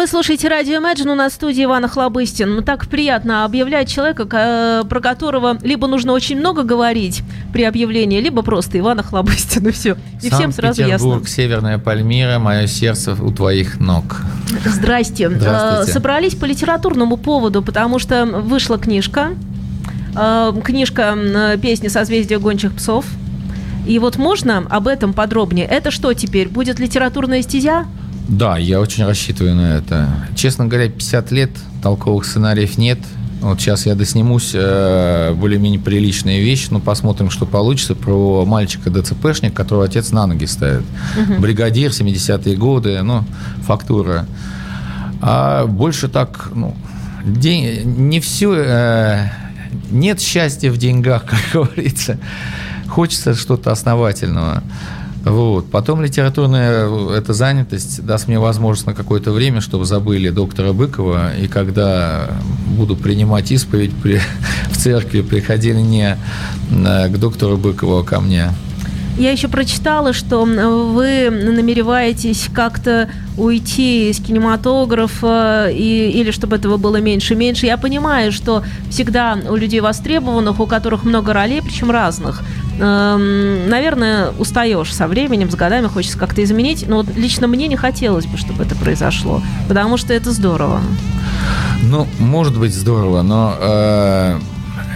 Вы слушаете радио Imagine, у нас в студии Ивана Хлобыстин. Ну, так приятно объявлять человека, про которого либо нужно очень много говорить при объявлении, либо просто Ивана Хлобыстин, и все. И всем сразу ясно. Северная Пальмира, мое сердце у твоих ног. Здрасте. Здравствуйте. Собрались по литературному поводу, потому что вышла книжка. Книжка «Песни созвездия гончих псов». И вот можно об этом подробнее? Это что теперь? Будет литературная стезя? Да, я очень рассчитываю на это. Честно говоря, 50 лет толковых сценариев нет. Вот сейчас я доснимусь э, более-менее приличные вещи, но посмотрим, что получится. Про мальчика ДЦПшник, которого отец на ноги ставит. Угу. Бригадир, 70-е годы, ну, фактура. А больше так, ну, день, не все... Э, нет счастья в деньгах, как говорится. Хочется что-то основательного. Вот. Потом литературная э, эта занятость даст мне возможность на какое-то время, чтобы забыли доктора Быкова, и когда буду принимать исповедь при, в церкви, приходили не э, к доктору Быкову, а ко мне. Я еще прочитала, что вы намереваетесь как-то уйти из кинематографа, и, или чтобы этого было меньше и меньше. Я понимаю, что всегда у людей востребованных, у которых много ролей, причем разных, наверное, устаешь со временем, с годами, хочется как-то изменить. Но вот лично мне не хотелось бы, чтобы это произошло, потому что это здорово. Ну, может быть здорово, но э,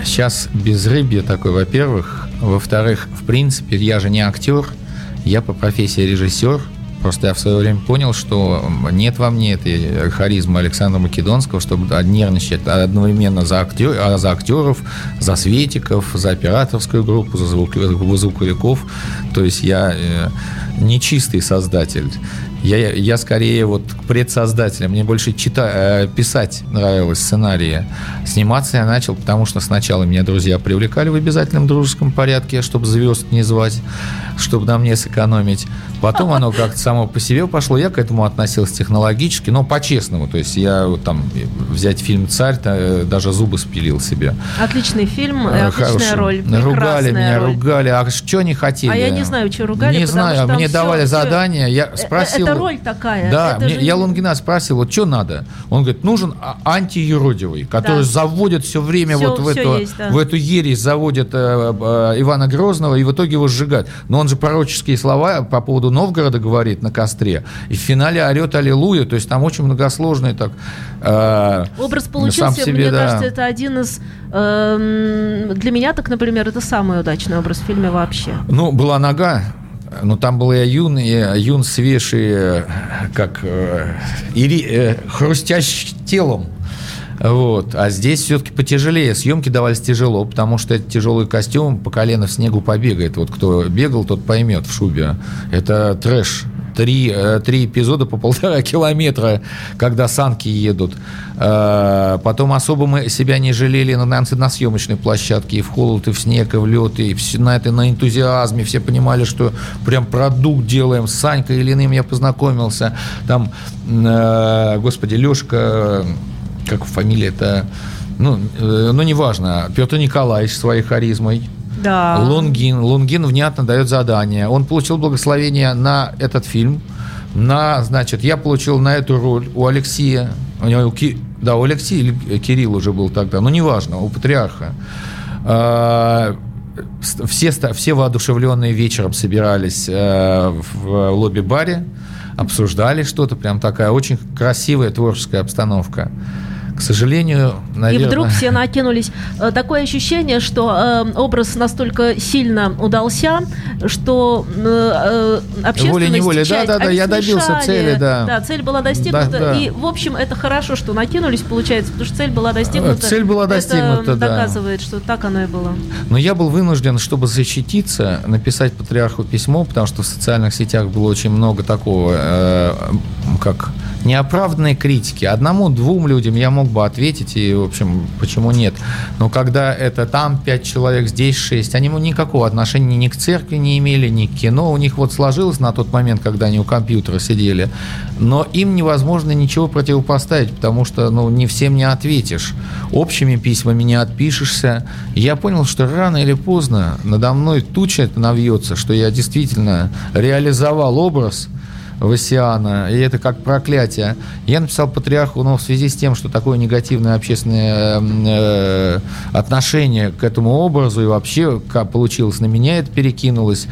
сейчас безрыбье такое, во-первых, во-вторых, в принципе, я же не актер, я по профессии режиссер. Просто я в свое время понял, что нет во мне этой харизмы Александра Македонского, чтобы нервничать одновременно за, актер, а за актеров, за светиков, за операторскую группу, за звуковиков. То есть я э, не чистый создатель. Я, я скорее вот к предсоздателям. Мне больше чита, э, писать нравилось сценарии. Сниматься я начал, потому что сначала меня друзья привлекали в обязательном дружеском порядке, чтобы звезд не звать, чтобы на мне сэкономить. Потом оно как-то само по себе пошло. Я к этому относился технологически, но по-честному. То есть я вот там взять фильм «Царь», э, даже зубы спилил себе. Отличный фильм, э, отличная Хороший. роль. Ругали меня, роль. ругали. А что не хотели? А я не знаю, что ругали. Не знаю, мне давали все, задание. Я спросил роль такая. Да, мне, я Лунгина спросил, вот что надо? Он говорит, нужен а, антиюродивый, который да. заводит все время все, вот в, эту, есть, да. в эту ересь, заводит э, э, Ивана Грозного, и в итоге его сжигают. Но он же пророческие слова по поводу Новгорода говорит на костре, и в финале орет Аллилуйя, то есть там очень многосложный так... Э, Образ получился, себе, мне да. кажется, это один из... Э, для меня так, например, это самый удачный образ в фильме вообще. Ну, была нога, ну, там был и Юн, и Юн свежий, как э, ири, э, хрустящий телом. Вот. А здесь все-таки потяжелее. Съемки давались тяжело, потому что это тяжелый костюм по колено в снегу побегает. Вот кто бегал, тот поймет в шубе. Это трэш три, э, три эпизода по полтора километра, когда санки едут. Э, потом особо мы себя не жалели на, на съемочной площадке и в холод, и в снег, и в лед, и все, на, это, на энтузиазме. Все понимали, что прям продукт делаем. С Санькой Ильиным я познакомился. Там, э, господи, Лешка, как фамилия это ну, ну, неважно, Петр Николаевич своей харизмой, да. Лунгин. Лунгин внятно дает задание. Он получил благословение на этот фильм. На, значит, я получил на эту роль у Алексея, у него, да, у Алексея или Кирилл уже был тогда, но неважно, у патриарха. А, все, все воодушевленные вечером собирались э, в лобби-баре, обсуждали что-то, прям такая очень красивая творческая обстановка. К сожалению, наверное... И вдруг все накинулись. Э, такое ощущение, что э, образ настолько сильно удался, что э, общественность... Волей-неволей, да-да-да, я добился цели, да. Да, цель была достигнута. Да, да. И, в общем, это хорошо, что накинулись, получается, потому что цель была достигнута. Цель была достигнута, это да. доказывает, что так оно и было. Но я был вынужден, чтобы защититься, написать патриарху письмо, потому что в социальных сетях было очень много такого, э, как неоправданной критики. Одному-двум людям я мог бы ответить, и, в общем, почему нет. Но когда это там пять человек, здесь шесть, они никакого отношения ни к церкви не имели, ни к кино. У них вот сложилось на тот момент, когда они у компьютера сидели. Но им невозможно ничего противопоставить, потому что ну, не всем не ответишь. Общими письмами не отпишешься. Я понял, что рано или поздно надо мной туча навьется, что я действительно реализовал образ – Васиана, и это как проклятие. Я написал патриарху, но в связи с тем, что такое негативное общественное э, отношение к этому образу и вообще как получилось на меня это перекинулось,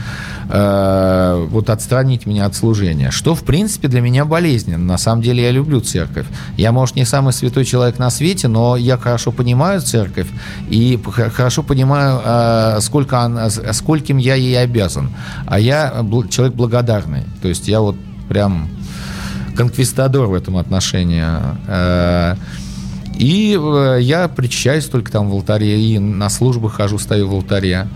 э, вот отстранить меня от служения, что в принципе для меня болезненно. На самом деле я люблю церковь. Я, может, не самый святой человек на свете, но я хорошо понимаю церковь и хорошо понимаю, э, сколько она, скольким я ей обязан. А я человек благодарный. То есть я вот прям конквистадор в этом отношении. Э, и э, я причащаюсь только там в алтаре, и на службы хожу, стою в алтаре.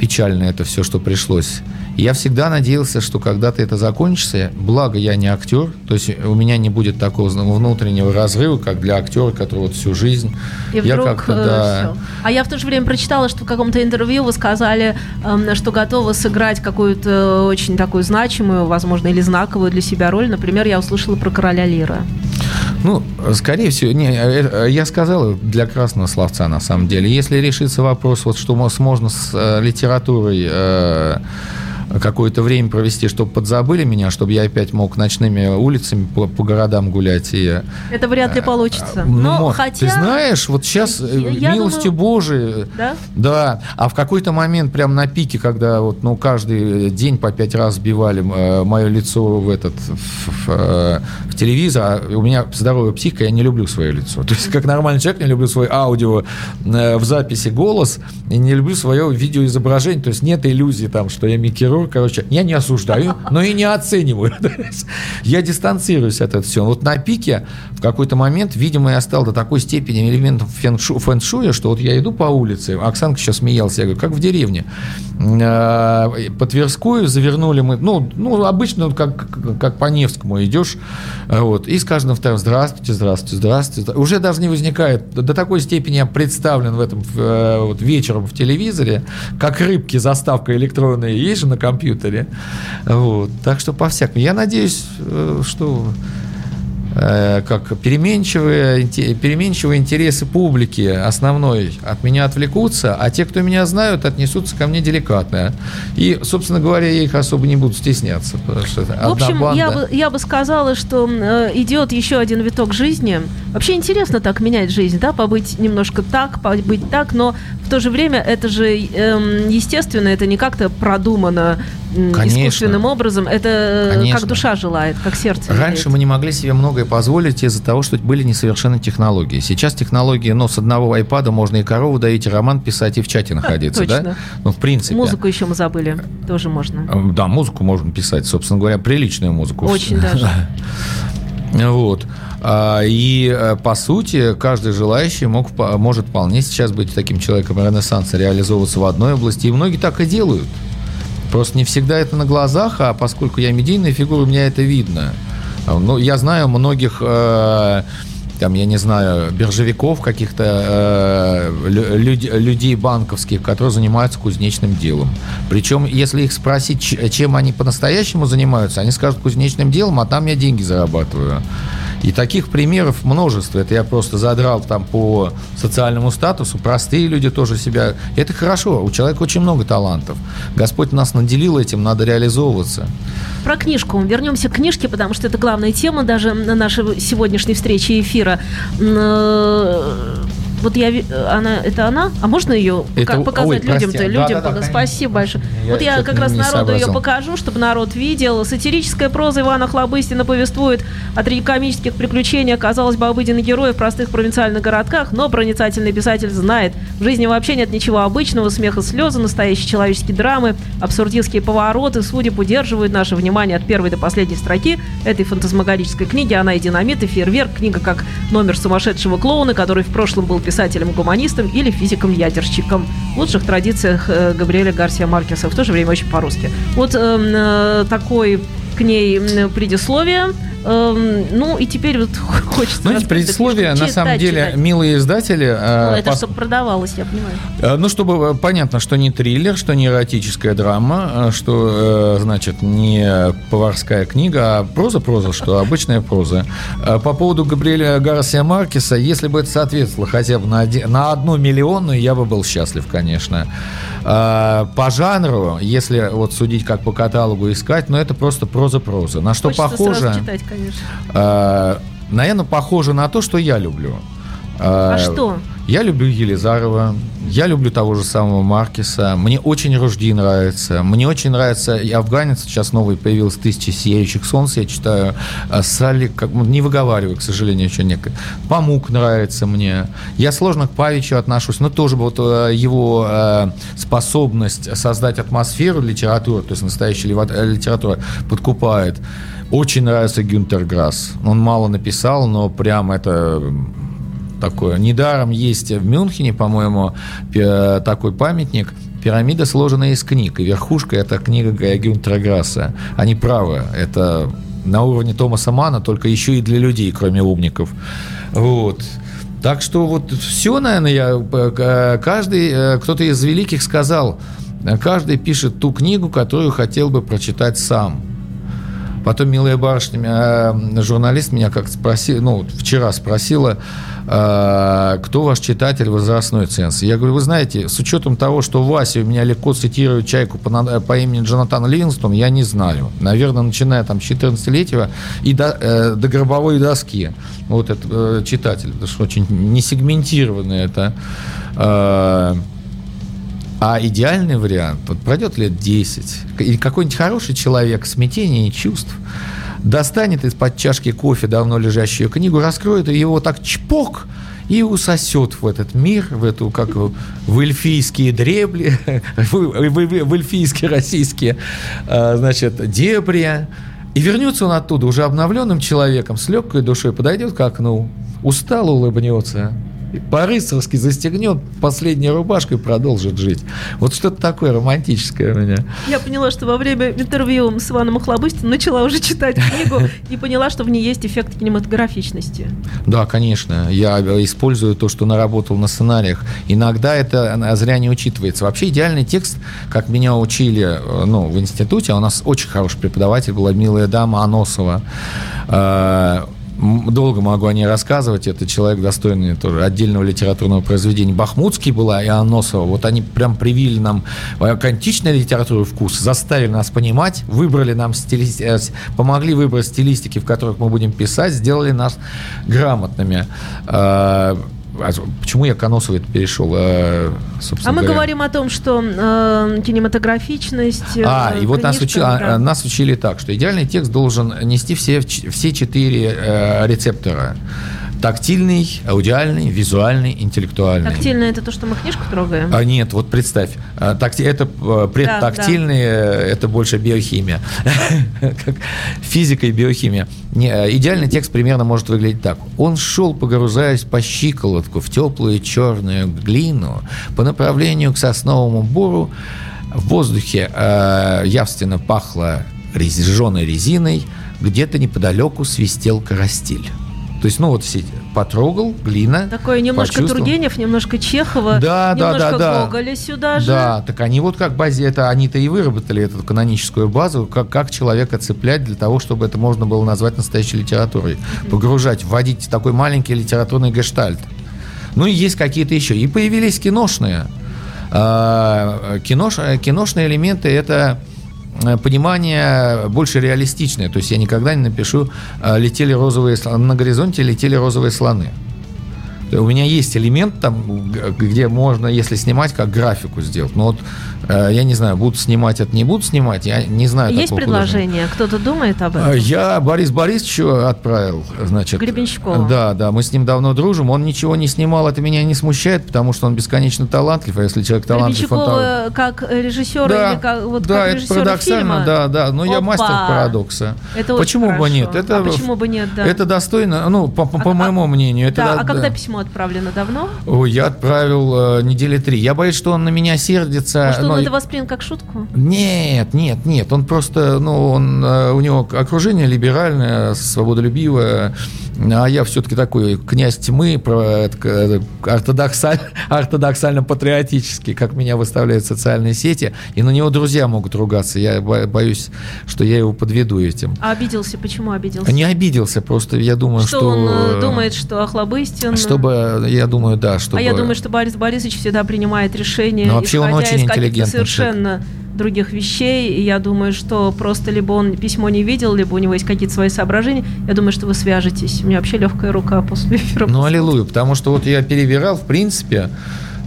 Печально это все, что пришлось. Я всегда надеялся, что когда-то это закончится. Благо, я не актер, то есть у меня не будет такого внутреннего разрыва, как для актера, который вот всю жизнь. И я вдруг э, да... А я в то же время прочитала, что в каком-то интервью вы сказали, эм, что готовы сыграть какую-то очень такую значимую, возможно, или знаковую для себя роль. Например, я услышала про короля Лира. Ну, скорее всего, не, э, э, я сказал для красного словца на самом деле. Если решится вопрос, вот что можно с литературой какое-то время провести, чтобы подзабыли меня, чтобы я опять мог ночными улицами по, по городам гулять. И, Это вряд ли э, получится. Ну, Но хотя... Ты знаешь, вот сейчас, э, я милостью думаю... Божией, да? да, а в какой-то момент, прям на пике, когда вот, ну, каждый день по пять раз сбивали э, мое лицо в этот, в, в, в телевизор, а у меня здоровая психика, я не люблю свое лицо. То есть, как нормальный человек, не люблю свой аудио в записи голос, и не люблю свое видеоизображение, то есть нет иллюзии там, что я Микки Рур, короче, я не осуждаю, но и не оцениваю. я дистанцируюсь от этого всего. Вот на пике в какой-то момент, видимо, я стал до такой степени элементом фэн-шуя, что вот я иду по улице, Оксанка сейчас смеялся, я говорю, как в деревне. А, по Тверскую завернули мы, ну, ну обычно как, как по Невскому идешь, вот, и с каждым вторым здравствуйте, здравствуйте, здравствуйте. Уже даже не возникает, до такой степени я представлен в этом э, вот, вечером в телевизоре, как рыбки заставка электронная есть же на компьютере. Вот. Так что по-всякому. Я надеюсь, э, что Э, как переменчивые, переменчивые интересы публики основной от меня отвлекутся, а те, кто меня знают, отнесутся ко мне деликатно. И, собственно говоря, я их особо не буду стесняться. Потому что В общем, банда... я, бы, я бы сказала, что э, идет еще один виток жизни. Вообще интересно так менять жизнь, да, побыть немножко так, побыть так, но то же время это же э, естественно, это не как-то продумано Конечно. искусственным образом. Это э, Конечно. как душа желает, как сердце. Раньше желает. мы не могли себе многое позволить из-за того, что были несовершенны технологии. Сейчас технологии, ну, с одного айпада можно и корову доить, и роман писать, и в чате находиться, Точно. да? Ну, в принципе. Музыку еще мы забыли, тоже можно. Э, да, музыку можно писать, собственно говоря, приличную музыку. Очень даже. Вот. А, и, э, по сути, каждый желающий мог, может вполне сейчас быть таким человеком ренессанса, реализовываться в одной области. И многие так и делают. Просто не всегда это на глазах, а поскольку я медийная фигура, у меня это видно. Ну, я знаю многих, э, там, я не знаю, биржевиков, каких-то э, люд, людей банковских, которые занимаются кузнечным делом. Причем, если их спросить, чем они по-настоящему занимаются, они скажут кузнечным делом, а там я деньги зарабатываю. И таких примеров множество. Это я просто задрал там по социальному статусу. Простые люди тоже себя... Это хорошо. У человека очень много талантов. Господь нас наделил этим, надо реализовываться. Про книжку. Вернемся к книжке, потому что это главная тема даже нашей сегодняшней встречи эфира вот я, она, это она? А можно ее это, показать людям-то? Людям, да, да, да, спасибо большое. Я вот я как раз народу сообразил. ее покажу, чтобы народ видел. Сатирическая проза Ивана Хлобыстина повествует о трагикомических приключениях, казалось бы, обыденных героев в простых провинциальных городках, но проницательный писатель знает, в жизни вообще нет ничего обычного, смеха, слезы, настоящие человеческие драмы, абсурдистские повороты, судеб удерживают наше внимание от первой до последней строки этой фантазмагорической книги. Она и динамит, и фейерверк. Книга как номер сумасшедшего клоуна, который в прошлом был писателем писателем-гуманистом или физиком-ядерщиком. В лучших традициях э, Габриэля Гарсия Маркеса, в то же время очень по-русски. Вот э, э, такой к ней предисловие. Эм, ну, и теперь вот хочется... Знаете, предисловие, на самом деле, читать. милые издатели... Э, ну, это пос... чтобы продавалось, я понимаю. Э, ну, чтобы э, понятно, что не триллер, что не эротическая драма, что, значит, не поварская книга, а проза-проза, что обычная проза. По поводу Габриэля Гарсия Маркеса, если бы это соответствовало хотя бы на, один, на одну миллионную, я бы был счастлив, конечно. По жанру, если вот судить как по каталогу искать, но ну, это просто проза-проза. На что Хочется похоже... читать, конечно. Э, наверное, похоже на то, что я люблю. А, а что? Я люблю Елизарова, я люблю того же самого Маркиса, мне очень Ружди нравится, мне очень нравится и «Афганец», сейчас новый появился «Тысячи сияющих солнц», я читаю а, Салли, как, не выговариваю, к сожалению, еще некое. Памук нравится мне. Я сложно к Павичу отношусь, но тоже вот его способность создать атмосферу литературы, то есть настоящая литература, подкупает. Очень нравится Гюнтер Грасс. Он мало написал, но прям это такое. Недаром есть в Мюнхене, по-моему, такой памятник Пирамида сложена из книг, и верхушка – это книга Гюнтера Грасса. Они правы, это на уровне Томаса Мана, только еще и для людей, кроме умников. Вот. Так что вот все, наверное, я, каждый, э, кто-то из великих сказал, каждый пишет ту книгу, которую хотел бы прочитать сам. Потом, милая барышня, э, журналист меня как спросил, ну, вчера спросила, э, кто ваш читатель возрастной ценз. Я говорю, вы знаете, с учетом того, что Вася у меня легко цитирует чайку по, по имени Джонатан Ливингстон, я не знаю. Наверное, начиная там с 14-летия и до, э, до гробовой доски. Вот этот читатель, потому что очень несегментированный это а идеальный вариант, вот пройдет лет 10, и какой-нибудь хороший человек, смятение чувств, достанет из-под чашки кофе давно лежащую книгу, раскроет и его так чпок, и усосет в этот мир, в эту, как в эльфийские дребли, в, в, в эльфийские российские, а, значит, дебри, и вернется он оттуда уже обновленным человеком, с легкой душой, подойдет к окну, устало улыбнется, по-рыцарски застегнет последней рубашкой и продолжит жить. Вот что-то такое романтическое у меня. Я поняла, что во время интервью с Иваном Охлобыстиным начала уже читать книгу и поняла, что в ней есть эффект кинематографичности. Да, конечно. Я использую то, что наработал на сценариях. Иногда это зря не учитывается. Вообще идеальный текст, как меня учили э, ну, в институте, у нас очень хороший преподаватель была милая дама Аносова э, долго могу о ней рассказывать. Это человек достойный тоже отдельного литературного произведения. Бахмутский была и Аносова. Вот они прям привили нам к античной литературе вкус, заставили нас понимать, выбрали нам стили... Э, помогли выбрать стилистики, в которых мы будем писать, сделали нас грамотными. А, а почему я к Аносову это перешел? А, а мы говоря? говорим о том, что э, кинематографичность... Э, а, и вот нас, учили, да. нас учили так, что идеальный текст должен нести все, все четыре э, рецептора. Тактильный, аудиальный, визуальный, интеллектуальный. Тактильный это то, что мы книжку трогаем? А, нет, вот представь. А, такти, это э, предтактильный, да, да. это больше биохимия. Физика и биохимия. Не, э, идеальный текст примерно может выглядеть так. Он шел, погрузаясь по щиколотку в теплую черную глину по направлению к сосновому буру. В воздухе э, явственно пахло жженой резиной, где-то неподалеку свистел карастиль. То есть, ну вот все потрогал, глина. Такое немножко Тургенев, немножко Чехова, да, немножко да, да, Гоголя сюда же. Да, так они вот как базе, это они-то и выработали эту каноническую базу, как, как человека цеплять для того, чтобы это можно было назвать настоящей литературой. Mm-hmm. Погружать, вводить такой маленький литературный гештальт. Ну и есть какие-то еще. И появились киношные. А, кинош, киношные элементы это Э, понимание больше реалистичное. То есть я никогда не напишу э, «летели розовые на горизонте летели розовые слоны». У меня есть элемент там, где можно, если снимать, как графику сделать. Но вот Э, я не знаю, будут снимать это, не будут снимать, я не знаю. Есть предложение? Кто-то думает об этом? Э, я Борис Борисовичу отправил, значит. Гребенщикова. Да, да, мы с ним давно дружим, он ничего не снимал, это меня не смущает, потому что он бесконечно талантлив, а если человек талантлив... Гребенщикова он... как режиссер да, или как, вот да, как это парадоксально, фильма? да, да, но Опа! я мастер парадокса. Это почему бы нет? Это, а почему бы нет, да? Это достойно, ну, по, по, а, по моему мнению. Это, да, да, а когда письмо отправлено давно? Ой, я отправил э, недели три. Я боюсь, что он на меня сердится. Может, он но... это воспринял как шутку? Нет, нет, нет. Он просто, ну, он, э, у него окружение либеральное, свободолюбивое, а я все-таки такой князь тьмы, ортодоксаль, ортодоксально-патриотический, как меня выставляют социальные сети, и на него друзья могут ругаться. Я боюсь, что я его подведу этим. А обиделся? Почему обиделся? Не обиделся, просто я думаю, что... Что он э, думает, что охлобыстин? Чтобы, я думаю, да, чтобы... А я думаю, что Борис Борисович всегда принимает решения, Но вообще он очень из интеллигентный совершенно человек других вещей. И я думаю, что просто либо он письмо не видел, либо у него есть какие-то свои соображения. Я думаю, что вы свяжетесь. У меня вообще легкая рука после эфира. Ну, аллилуйя, потому что вот я перевирал, в принципе,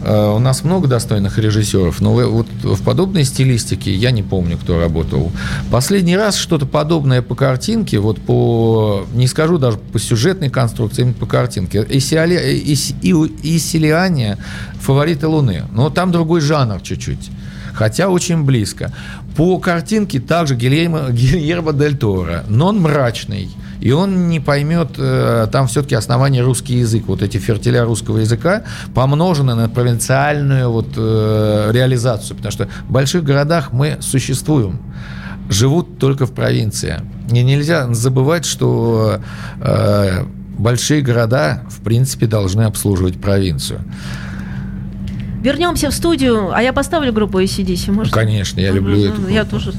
у нас много достойных режиссеров, но вот в подобной стилистике я не помню, кто работал. Последний раз что-то подобное по картинке, вот по, не скажу даже по сюжетной конструкции, именно по картинке. Исилиане «Фавориты Луны». Но там другой жанр чуть-чуть хотя очень близко. По картинке также Гильермо, Гильермо Дель Торо, но он мрачный. И он не поймет, э, там все-таки основание русский язык, вот эти фертиля русского языка помножены на провинциальную вот э, реализацию, потому что в больших городах мы существуем живут только в провинции. И нельзя забывать, что э, большие города, в принципе, должны обслуживать провинцию. Вернемся в студию, а я поставлю группу ACDC, может? Конечно, я люблю эту группу. Я тоже.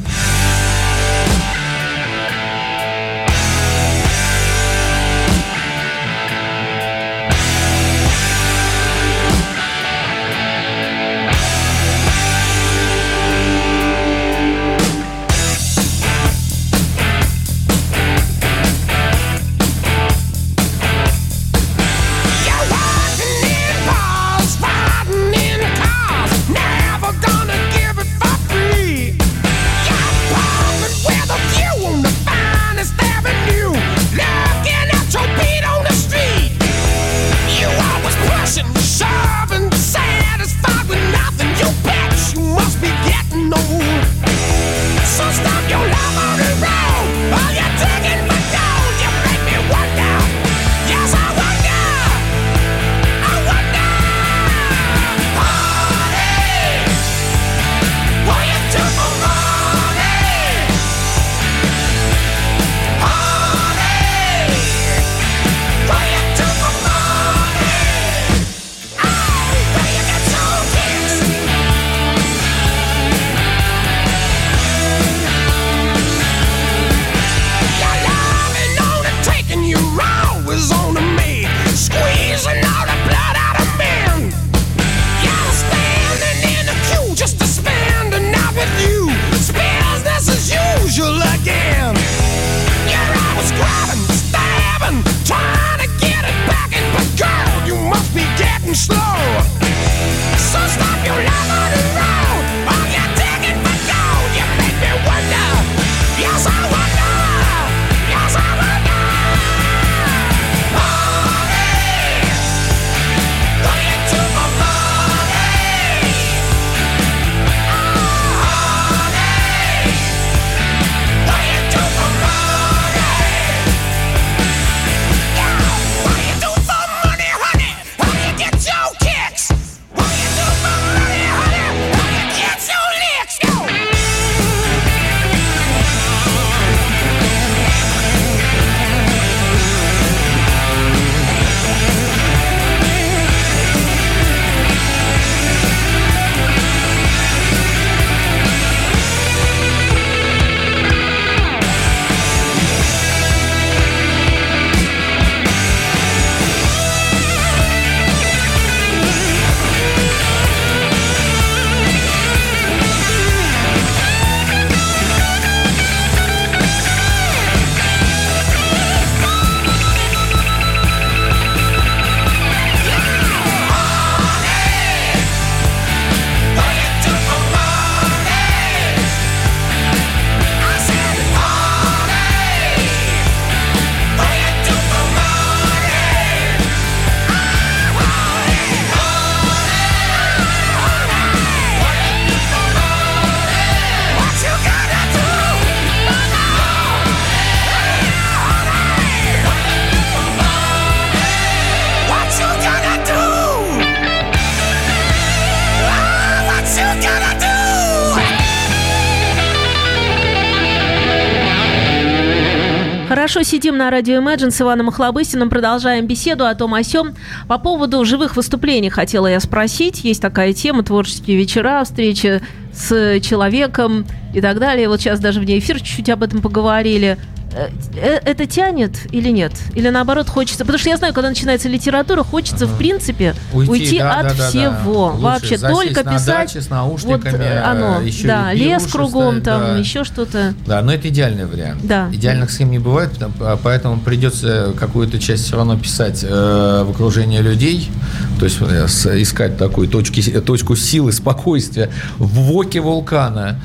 Сидим на радио Imagine с Иваном Охлобыстиным, продолжаем беседу о том о сём. По поводу живых выступлений хотела я спросить. Есть такая тема, творческие вечера, встреча с человеком и так далее. Вот сейчас даже вне эфир чуть-чуть об этом поговорили. Э, э, это тянет или нет? Или наоборот хочется? Потому что я знаю, когда начинается литература, хочется, в принципе, уйти, уйти да, от да, всего. Да, Вообще только писать. Даче, с наушниками, вот э, оно, еще да, лес кругом, там, да. еще что-то. Да, но это идеальный вариант. Да. Идеальных схем не бывает, а поэтому придется какую-то часть все равно писать э, в окружении людей, то есть искать такую точки, точку силы, спокойствия в воке вулкана.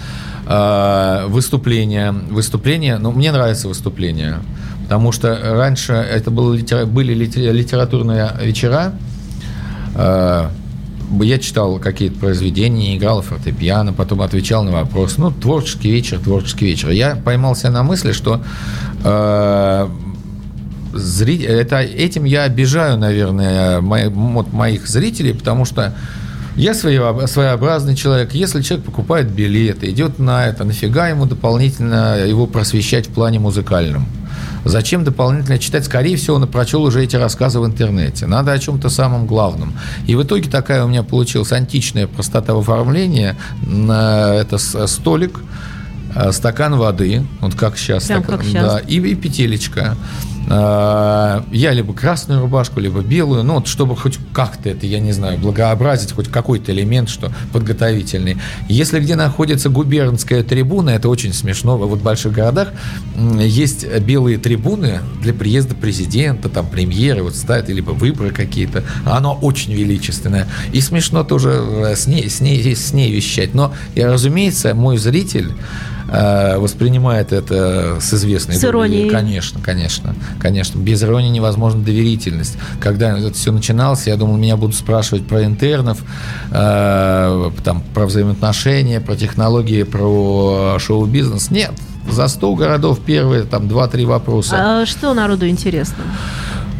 Э, выступления. Выступления, ну, мне нравится выступление, потому что раньше это было, были литературные вечера, э, я читал какие-то произведения, играл фортепиано, потом отвечал на вопрос. Ну, творческий вечер, творческий вечер. Я поймался на мысли, что э, зри... это, этим я обижаю, наверное, мои, вот, моих зрителей, потому что я своеобразный человек. Если человек покупает билеты, идет на это, нафига ему дополнительно его просвещать в плане музыкальном? Зачем дополнительно читать? Скорее всего, он прочел уже эти рассказы в интернете. Надо о чем-то самом главном. И в итоге такая у меня получилась античная простота в оформлении. Это столик, э, стакан воды, вот как сейчас, Прям стакан, как сейчас. Да, и, и петелечка. А, я либо красную рубашку, либо белую, ну, вот чтобы хоть как-то это, я не знаю, благообразить, хоть какой-то элемент, что подготовительный. Если где находится губернская трибуна, это очень смешно. Вот в больших городах есть белые трибуны для приезда президента, там, премьеры, вот ставят, либо выборы какие-то. Оно очень величественное. И смешно тоже э, с ней, с ней, с ней вещать. Но, разумеется, мой зритель Э, воспринимает это с известной с иронией. Конечно, конечно, конечно. Без иронии невозможна доверительность. Когда это все начиналось, я думал, меня будут спрашивать про интернов, э, там, про взаимоотношения, про технологии, про шоу-бизнес. Нет, за 100 городов первые там 2-3 вопроса. А что народу интересно?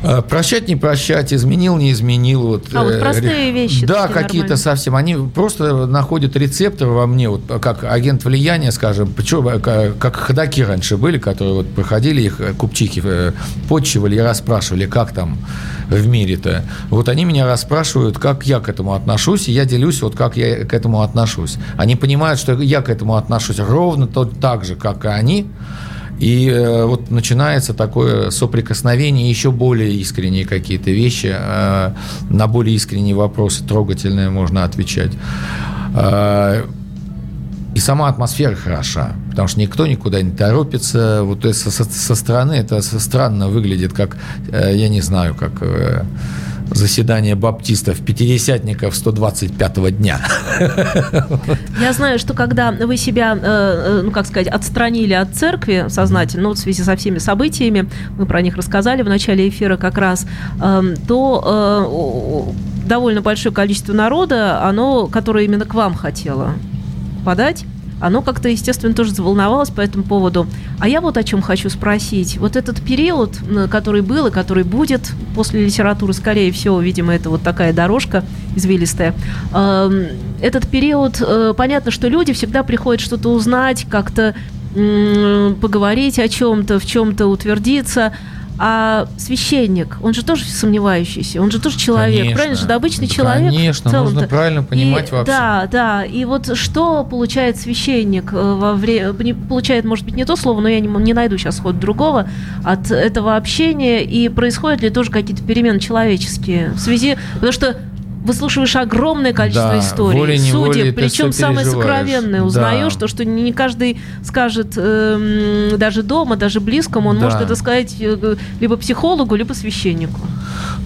Э, прощать, не прощать, изменил, не изменил. Вот, а вот э, простые вещи. Да, какие-то совсем. Они просто находят рецептор во мне, вот как агент влияния, скажем, причем, э, как ходаки раньше были, которые вот проходили их, купчихи подчивали и расспрашивали, как там в мире-то. Вот они меня расспрашивают, как я к этому отношусь, и я делюсь, вот как я к этому отношусь. Они понимают, что я к этому отношусь ровно так же, как и они, и э, вот начинается такое соприкосновение, еще более искренние какие-то вещи, э, на более искренние вопросы трогательные можно отвечать. Э, и сама атмосфера хороша, потому что никто никуда не торопится. Вот со, со стороны это странно выглядит, как, я не знаю, как заседание баптистов, пятидесятников 125-го дня. Я знаю, что когда вы себя, э, э, ну как сказать, отстранили от церкви сознательно, ну, в связи со всеми событиями, мы про них рассказали в начале эфира как раз, эм, то э, довольно большое количество народа, оно, которое именно к вам хотело подать, оно как-то, естественно, тоже заволновалось по этому поводу. А я вот о чем хочу спросить. Вот этот период, который был и который будет после литературы, скорее всего, видимо, это вот такая дорожка извилистая. Эм, этот период, э, понятно, что люди всегда приходят что-то узнать, как-то поговорить о чем-то, в чем-то утвердиться. А священник, он же тоже сомневающийся, он же тоже человек, конечно, правильно же, да, обычный да, человек. Конечно, нужно правильно понимать и, вообще. Да, да. И вот что получает священник э, во время, получает, может быть, не то слово, но я не, не найду сейчас ход другого от этого общения, и происходят ли тоже какие-то перемены человеческие в связи, потому что выслушиваешь огромное количество да, историй, волей, судеб, причем самые сокровенные. Узнаешь да. то, что не каждый скажет э, даже дома, даже близкому, он да. может это сказать э, либо психологу, либо священнику.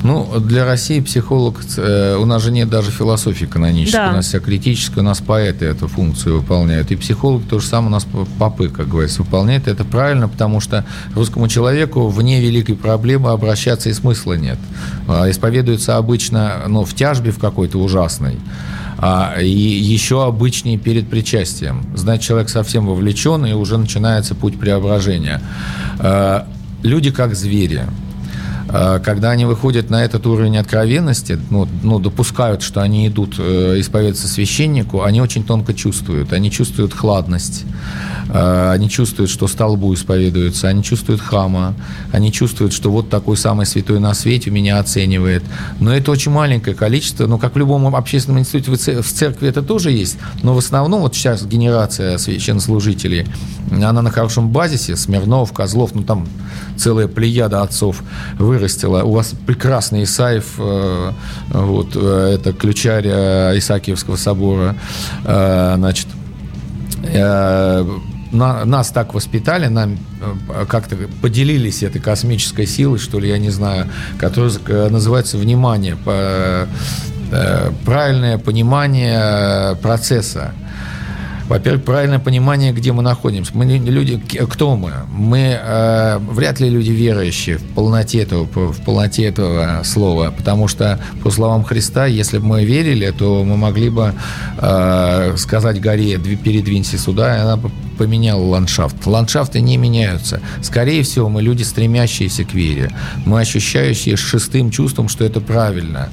Ну, для России психолог, э, у нас же нет даже философии канонической, да. у нас вся критическая, у нас поэты эту функцию выполняют. И психолог то же самое у нас попы, как говорится, выполняет. Это правильно, потому что русскому человеку вне великой проблемы обращаться и смысла нет. А, исповедуется обычно ну, в тяжбе в какой-то ужасной. А, и еще обычнее перед причастием. Значит, человек совсем вовлечен, и уже начинается путь преображения. А, люди как звери. Э, когда они выходят на этот уровень откровенности, ну, ну допускают, что они идут э, исповедаться священнику, они очень тонко чувствуют. Они чувствуют хладность, э, они чувствуют, что столбу исповедуются, они чувствуют хама, они чувствуют, что вот такой самый святой на свете меня оценивает. Но это очень маленькое количество, ну, как в любом общественном институте, в церкви это тоже есть, но в основном вот сейчас генерация священнослужителей, она на хорошем базисе, Смирнов, Козлов, ну, там целая плеяда отцов вырастила. У вас прекрасный Исаев, э, вот, э, это ключарь э, Исаакиевского собора, значит, на, нас так воспитали, нам как-то поделились этой космической силой, что ли, я не знаю, которая называется внимание, правильное понимание процесса. Во-первых, правильное понимание, где мы находимся. Мы люди, кто мы? Мы э, вряд ли люди верующие в полноте этого, в полноте этого слова, потому что по словам Христа, если бы мы верили, то мы могли бы э, сказать горе, передвинься сюда, и она бы поменяла ландшафт. Ландшафты не меняются. Скорее всего, мы люди, стремящиеся к вере. Мы ощущающие шестым чувством, что это правильно.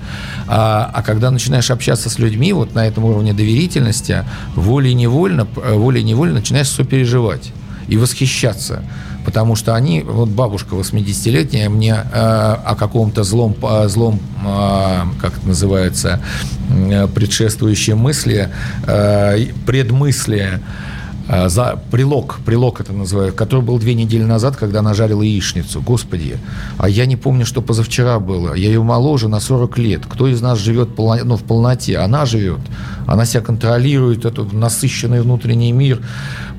А, а когда начинаешь общаться с людьми вот на этом уровне доверительности, волей-невольно, волей-невольно начинаешь сопереживать и восхищаться. Потому что они, вот бабушка 80-летняя мне э, о каком-то злом, злом э, как это называется, э, предшествующей мысли, э, предмыслие, Э, за прилог, прилог это называют, который был две недели назад, когда она жарила яичницу. Господи, а я не помню, что позавчера было. Я ее моложе на 40 лет. Кто из нас живет ну, в полноте? Она живет. Она себя контролирует, этот насыщенный внутренний мир.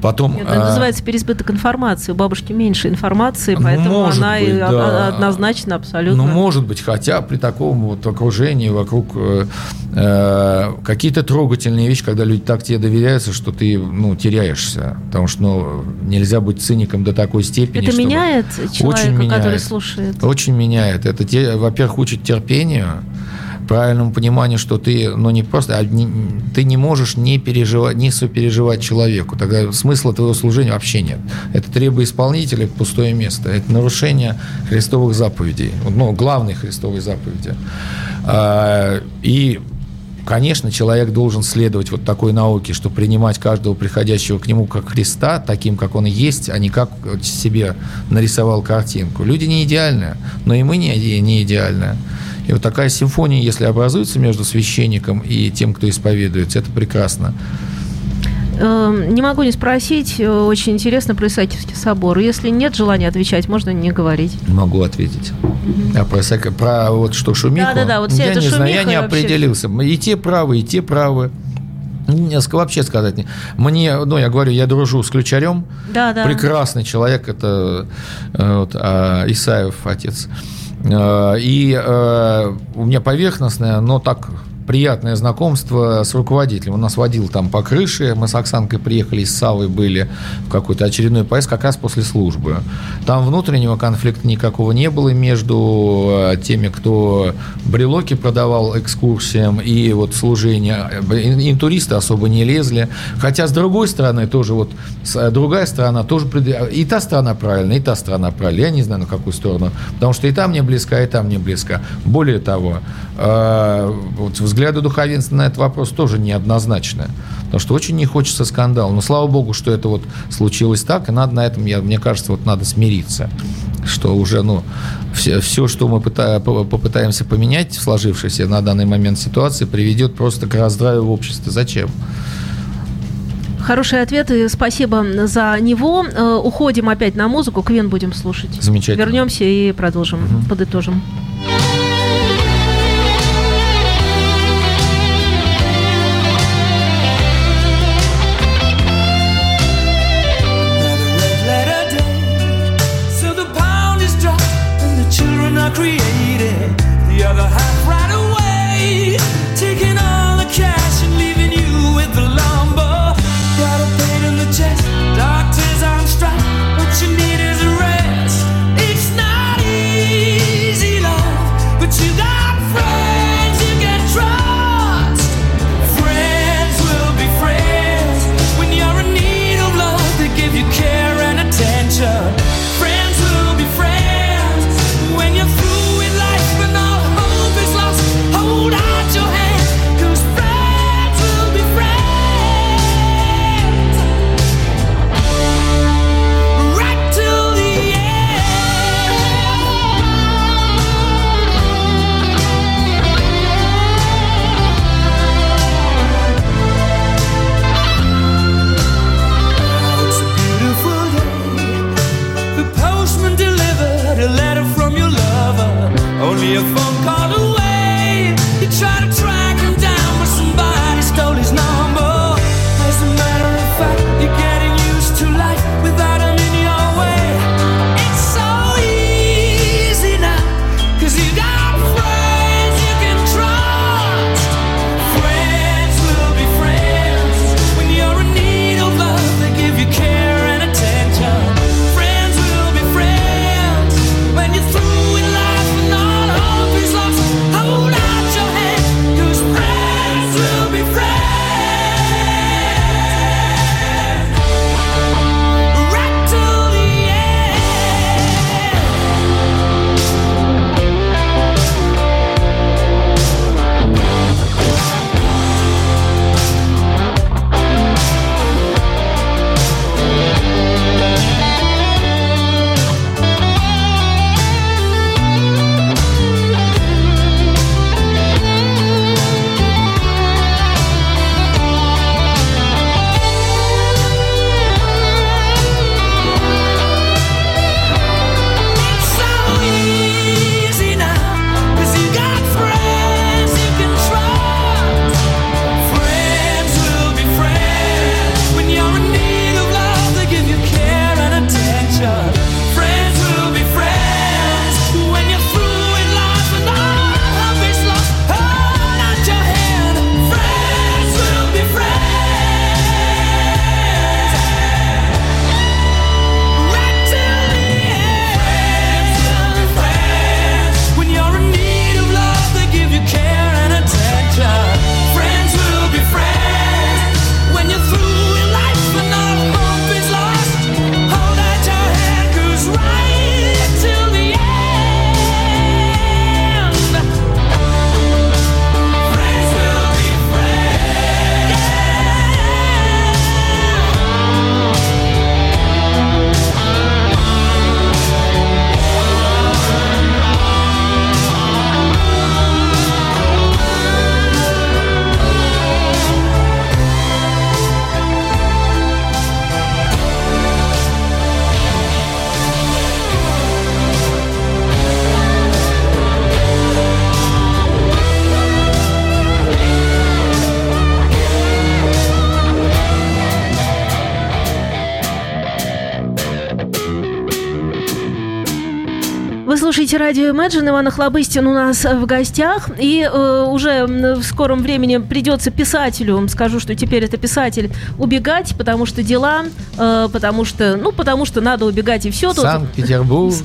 Потом, Это а... называется переизбыток информации. У бабушки меньше информации, поэтому может она быть, да. однозначно абсолютно. Ну, может быть, хотя при таком вот окружении вокруг э, э, какие-то трогательные вещи, когда люди так тебе доверяются, что ты ну, теряешься. Потому что ну, нельзя быть циником до такой степени. Это меняет человека, очень меняет, который слушает? Очень меняет. Это, во-первых, учит терпению правильному пониманию, что ты, ну, не просто, а не, ты не можешь не переживать, не сопереживать человеку. Тогда смысла твоего служения вообще нет. Это требует исполнителя пустое место. Это нарушение христовых заповедей. Ну, главной христовой заповеди. А, и Конечно, человек должен следовать вот такой науке, что принимать каждого приходящего к нему как Христа, таким, как он есть, а не как себе нарисовал картинку. Люди не идеальны, но и мы не, не идеальны. И вот такая симфония, если образуется между священником и тем, кто исповедуется, это прекрасно. Эм, не могу не спросить, э, очень интересно про Исаакиевский собор. Если нет желания отвечать, можно не говорить. Могу ответить. А про, про вот что шумиху? Да, да, да. Вот я не знаю, я не вообще... определился. И те правы, и те правы. Вообще сказать, мне, ну, я говорю, я дружу с ключарем. Да, да. Прекрасный человек, это э, вот, а, Исаев, отец. Э, и у меня поверхностное, но так приятное знакомство с руководителем. Он нас водил там по крыше. Мы с Оксанкой приехали из Савы, были в какой-то очередной поезд как раз после службы. Там внутреннего конфликта никакого не было между э, теми, кто брелоки продавал экскурсиям и вот служение. Интуристы особо не лезли. Хотя, с другой стороны, тоже вот другая сторона тоже... И та сторона правильная, и та сторона правильная. Я не знаю, на какую сторону. Потому что и там мне близка, и там мне близка. Более того, э, вот взгляды духовенства на этот вопрос тоже неоднозначны. Потому что очень не хочется скандала. Но слава богу, что это вот случилось так, и надо на этом, я, мне кажется, вот надо смириться. Что уже, ну, все, все что мы пыта, попытаемся поменять в сложившейся на данный момент ситуации, приведет просто к раздраю в обществе. Зачем? Хороший ответ, и спасибо за него. Э, уходим опять на музыку, Квин будем слушать. Замечательно. Вернемся и продолжим, угу. подытожим. Слушаете радио Imagine. Иван Охлобыстин у нас в гостях. И э, уже в скором времени придется писателю, скажу, что теперь это писатель, убегать, потому что дела, э, потому что, ну, потому что надо убегать и все. Санкт-Петербург.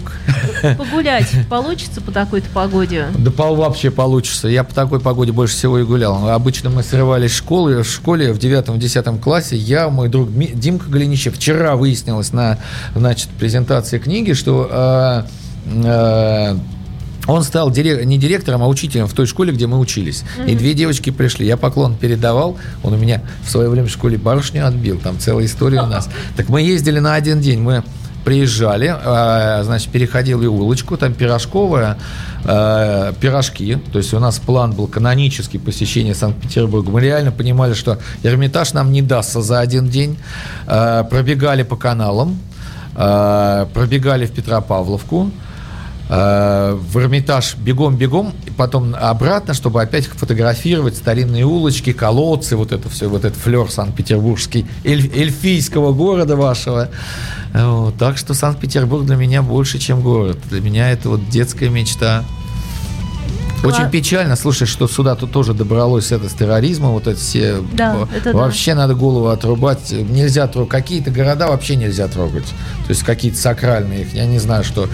Погулять получится по такой-то погоде? Да пол вообще получится. Я по такой погоде больше всего и гулял. Обычно мы срывались в школы. В школе в 9-10 классе я, мой друг Димка Голенищев, вчера выяснилось на значит, презентации книги, что э, Э, он стал дирек- не директором, а учителем в той школе, где мы учились. Mm-hmm. И две девочки пришли. Я поклон передавал. Он у меня в свое время в школе барышню отбил. Там целая история у нас. Так мы ездили на один день. Мы приезжали, э, значит, переходили улочку, там пирожковая, э, пирожки. То есть у нас план был канонический посещение Санкт-Петербурга. Мы реально понимали, что Эрмитаж нам не дастся за один день. Пробегали по каналам, пробегали в Петропавловку, Э, в Эрмитаж бегом-бегом, и потом обратно, чтобы опять фотографировать старинные улочки, колодцы, вот это все, вот этот флер санкт-петербургский, эль, эльфийского города вашего. Вот, так что Санкт-Петербург для меня больше, чем город. Для меня это вот детская мечта. Очень печально, слушай, что сюда тут тоже добралось это с терроризмом, вот эти все. Да, это вообще да. надо голову отрубать. Нельзя трогать. Какие-то города вообще нельзя трогать. То есть какие-то сакральные. Я не знаю, что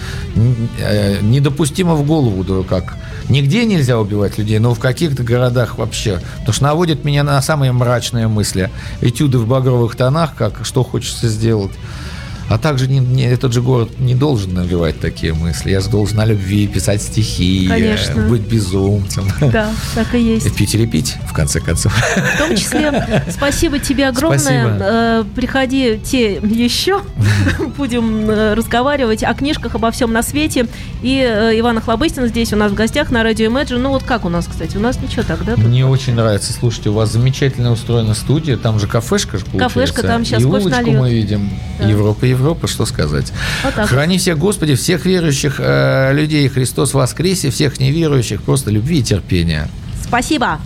э, недопустимо в голову, да, как. Нигде нельзя убивать людей, но в каких-то городах вообще. Потому что наводит меня на самые мрачные мысли. Этюды в багровых тонах, как что хочется сделать. А также не, не, этот же город не должен навевать такие мысли. Я же должен о любви писать стихи, Конечно. быть безумцем. Да, так и есть. Пить или пить, в конце концов. В том числе, спасибо тебе огромное. Спасибо. Э, приходи те еще. Будем э, разговаривать о книжках, обо всем на свете. И э, Иван Охлобыстин здесь у нас в гостях на радио Imagine. Ну вот как у нас, кстати? У нас ничего так, да? Мне очень нравится. Слушайте, у вас замечательно устроена студия. Там же кафешка же Кафешка, там сейчас И улочку мы видим. Европа Европа, что сказать. Вот так. Храни всех, Господи, всех верующих э, людей, Христос воскресе, всех неверующих, просто любви и терпения. Спасибо.